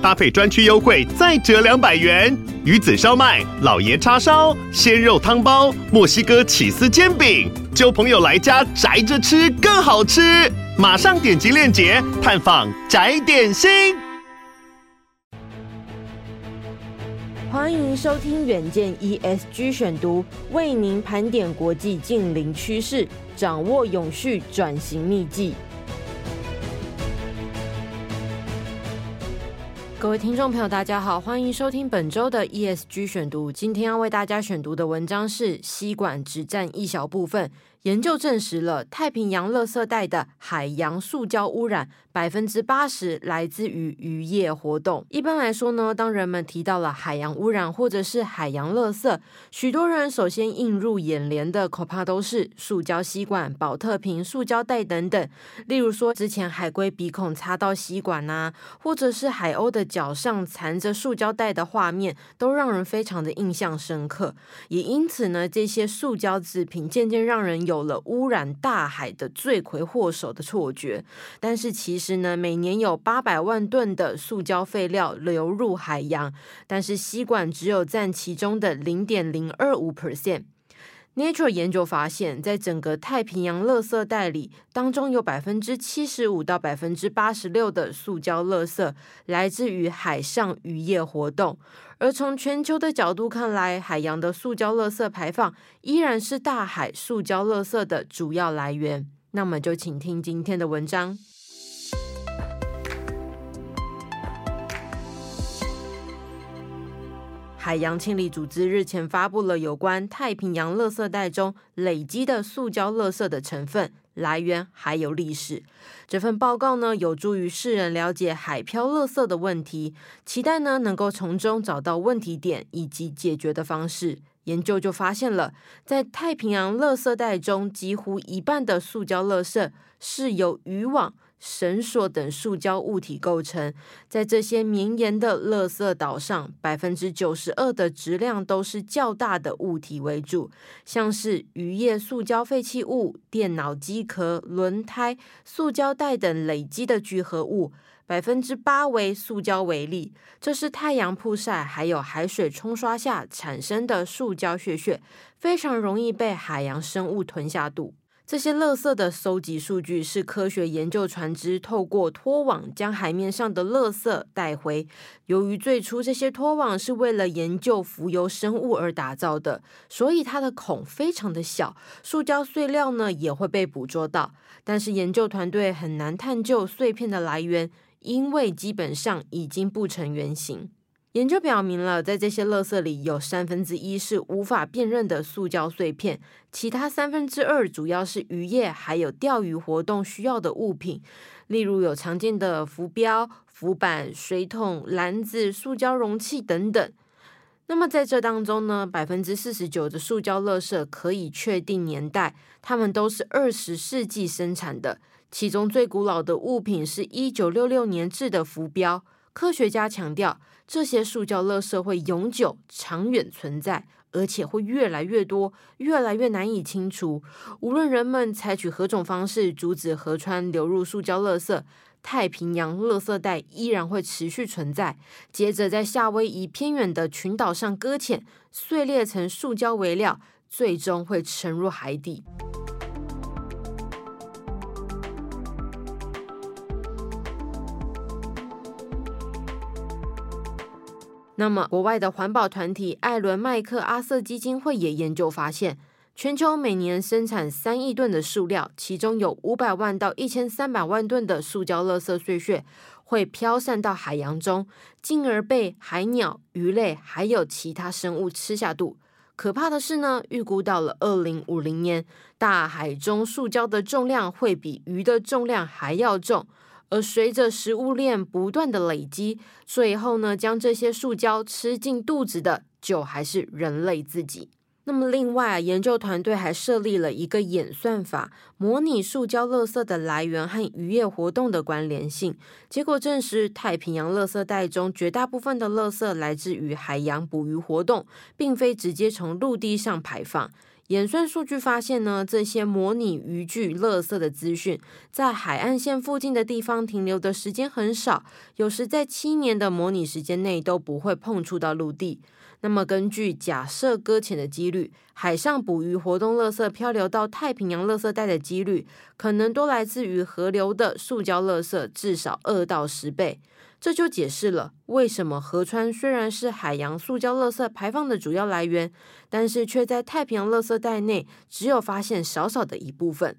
搭配专区优惠再折两百元。鱼子烧麦、老爷叉烧、鲜肉汤包、墨西哥起司煎饼，揪朋友来家宅着吃更好吃。马上点击链接探访宅点心。欢迎收听远见 ESG 选读，为您盘点国际近邻趋势，掌握永续转型秘技。各位听众朋友，大家好，欢迎收听本周的 ESG 选读。今天要为大家选读的文章是：吸管只占一小部分。研究证实了太平洋垃圾带的海洋塑胶污染百分之八十来自于渔业活动。一般来说呢，当人们提到了海洋污染或者是海洋垃圾，许多人首先映入眼帘的恐怕都是塑胶吸管、宝特瓶、塑胶袋等等。例如说，之前海龟鼻孔擦到吸管呐、啊，或者是海鸥的脚上缠着塑胶袋的画面，都让人非常的印象深刻。也因此呢，这些塑胶制品渐渐让人有了污染大海的罪魁祸首的错觉，但是其实呢，每年有八百万吨的塑胶废料流入海洋，但是吸管只有占其中的零点零二五 percent。Nature 研究发现，在整个太平洋垃圾带里，当中有百分之七十五到百分之八十六的塑胶垃圾来自于海上渔业活动。而从全球的角度看来，海洋的塑胶垃圾排放依然是大海塑胶垃圾的主要来源。那么就请听今天的文章。海洋清理组织日前发布了有关太平洋垃圾带中累积的塑胶垃圾的成分来源还有历史。这份报告呢，有助于世人了解海漂垃圾的问题，期待呢能够从中找到问题点以及解决的方式。研究就发现了，在太平洋垃圾带中，几乎一半的塑胶垃圾是由渔网。绳索等塑胶物体构成，在这些绵延的垃圾岛上，百分之九十二的质量都是较大的物体为主，像是渔业塑胶废弃物、电脑机壳、轮胎、塑胶袋等累积的聚合物，百分之八为塑胶为例，这是太阳曝晒还有海水冲刷下产生的塑胶屑屑，非常容易被海洋生物吞下肚。这些垃圾的搜集数据是科学研究船只透过拖网将海面上的垃圾带回。由于最初这些拖网是为了研究浮游生物而打造的，所以它的孔非常的小，塑胶碎料呢也会被捕捉到。但是研究团队很难探究碎片的来源，因为基本上已经不成原形。研究表明了，在这些垃圾里有三分之一是无法辨认的塑胶碎片，其他三分之二主要是渔业还有钓鱼活动需要的物品，例如有常见的浮标、浮板、水桶、篮子、塑胶容器等等。那么在这当中呢，百分之四十九的塑胶垃圾可以确定年代，它们都是二十世纪生产的，其中最古老的物品是一九六六年制的浮标。科学家强调，这些塑胶垃圾会永久、长远存在，而且会越来越多，越来越难以清除。无论人们采取何种方式阻止河川流入塑胶垃圾，太平洋垃圾带依然会持续存在。接着，在夏威夷偏远的群岛上搁浅，碎裂成塑胶微料，最终会沉入海底。那么，国外的环保团体艾伦麦克阿瑟基金会也研究发现，全球每年生产三亿吨的塑料，其中有五百万到一千三百万吨的塑胶垃圾碎屑会飘散到海洋中，进而被海鸟、鱼类还有其他生物吃下肚。可怕的是呢，预估到了二零五零年，大海中塑胶的重量会比鱼的重量还要重。而随着食物链不断的累积，最后呢，将这些塑胶吃进肚子的，就还是人类自己。那么，另外啊，研究团队还设立了一个演算法，模拟塑胶垃圾的来源和渔业活动的关联性。结果证实，太平洋垃圾带中绝大部分的垃圾来自于海洋捕鱼活动，并非直接从陆地上排放。演算数据发现呢，这些模拟渔具垃圾的资讯，在海岸线附近的地方停留的时间很少，有时在七年的模拟时间内都不会碰触到陆地。那么，根据假设搁浅的几率，海上捕鱼活动垃圾漂流到太平洋垃圾带的几率，可能都来自于河流的塑胶垃圾，至少二到十倍。这就解释了为什么河川虽然是海洋塑胶垃圾排放的主要来源，但是却在太平洋垃圾带内只有发现少少的一部分。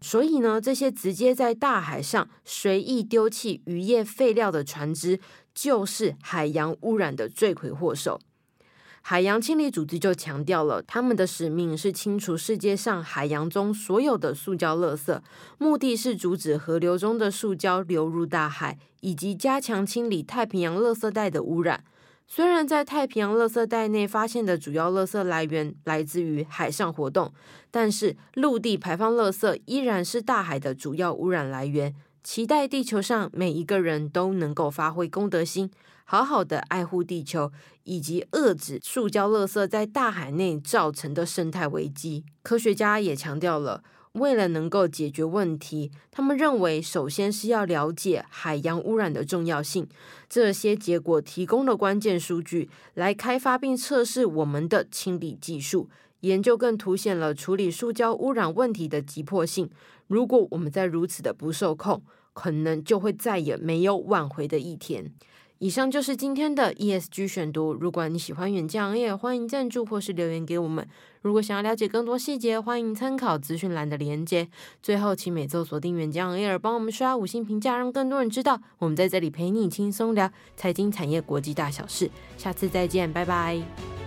所以呢，这些直接在大海上随意丢弃渔业废料的船只，就是海洋污染的罪魁祸首。海洋清理组织就强调了，他们的使命是清除世界上海洋中所有的塑胶垃圾，目的是阻止河流中的塑胶流入大海，以及加强清理太平洋垃圾带的污染。虽然在太平洋垃圾带内发现的主要垃圾来源来自于海上活动，但是陆地排放垃圾依然是大海的主要污染来源。期待地球上每一个人都能够发挥公德心，好好的爱护地球，以及遏制塑胶垃圾在大海内造成的生态危机。科学家也强调了，为了能够解决问题，他们认为首先是要了解海洋污染的重要性。这些结果提供了关键数据，来开发并测试我们的清理技术。研究更凸显了处理塑胶污染问题的急迫性。如果我们再如此的不受控，可能就会再也没有挽回的一天。以上就是今天的 ESG 选读。如果你喜欢远见行业，欢迎赞助或是留言给我们。如果想要了解更多细节，欢迎参考资讯栏的连接。最后，请每周锁定远见行业，帮我们刷五星评价，让更多人知道我们在这里陪你轻松聊财经、产业、国际大小事。下次再见，拜拜。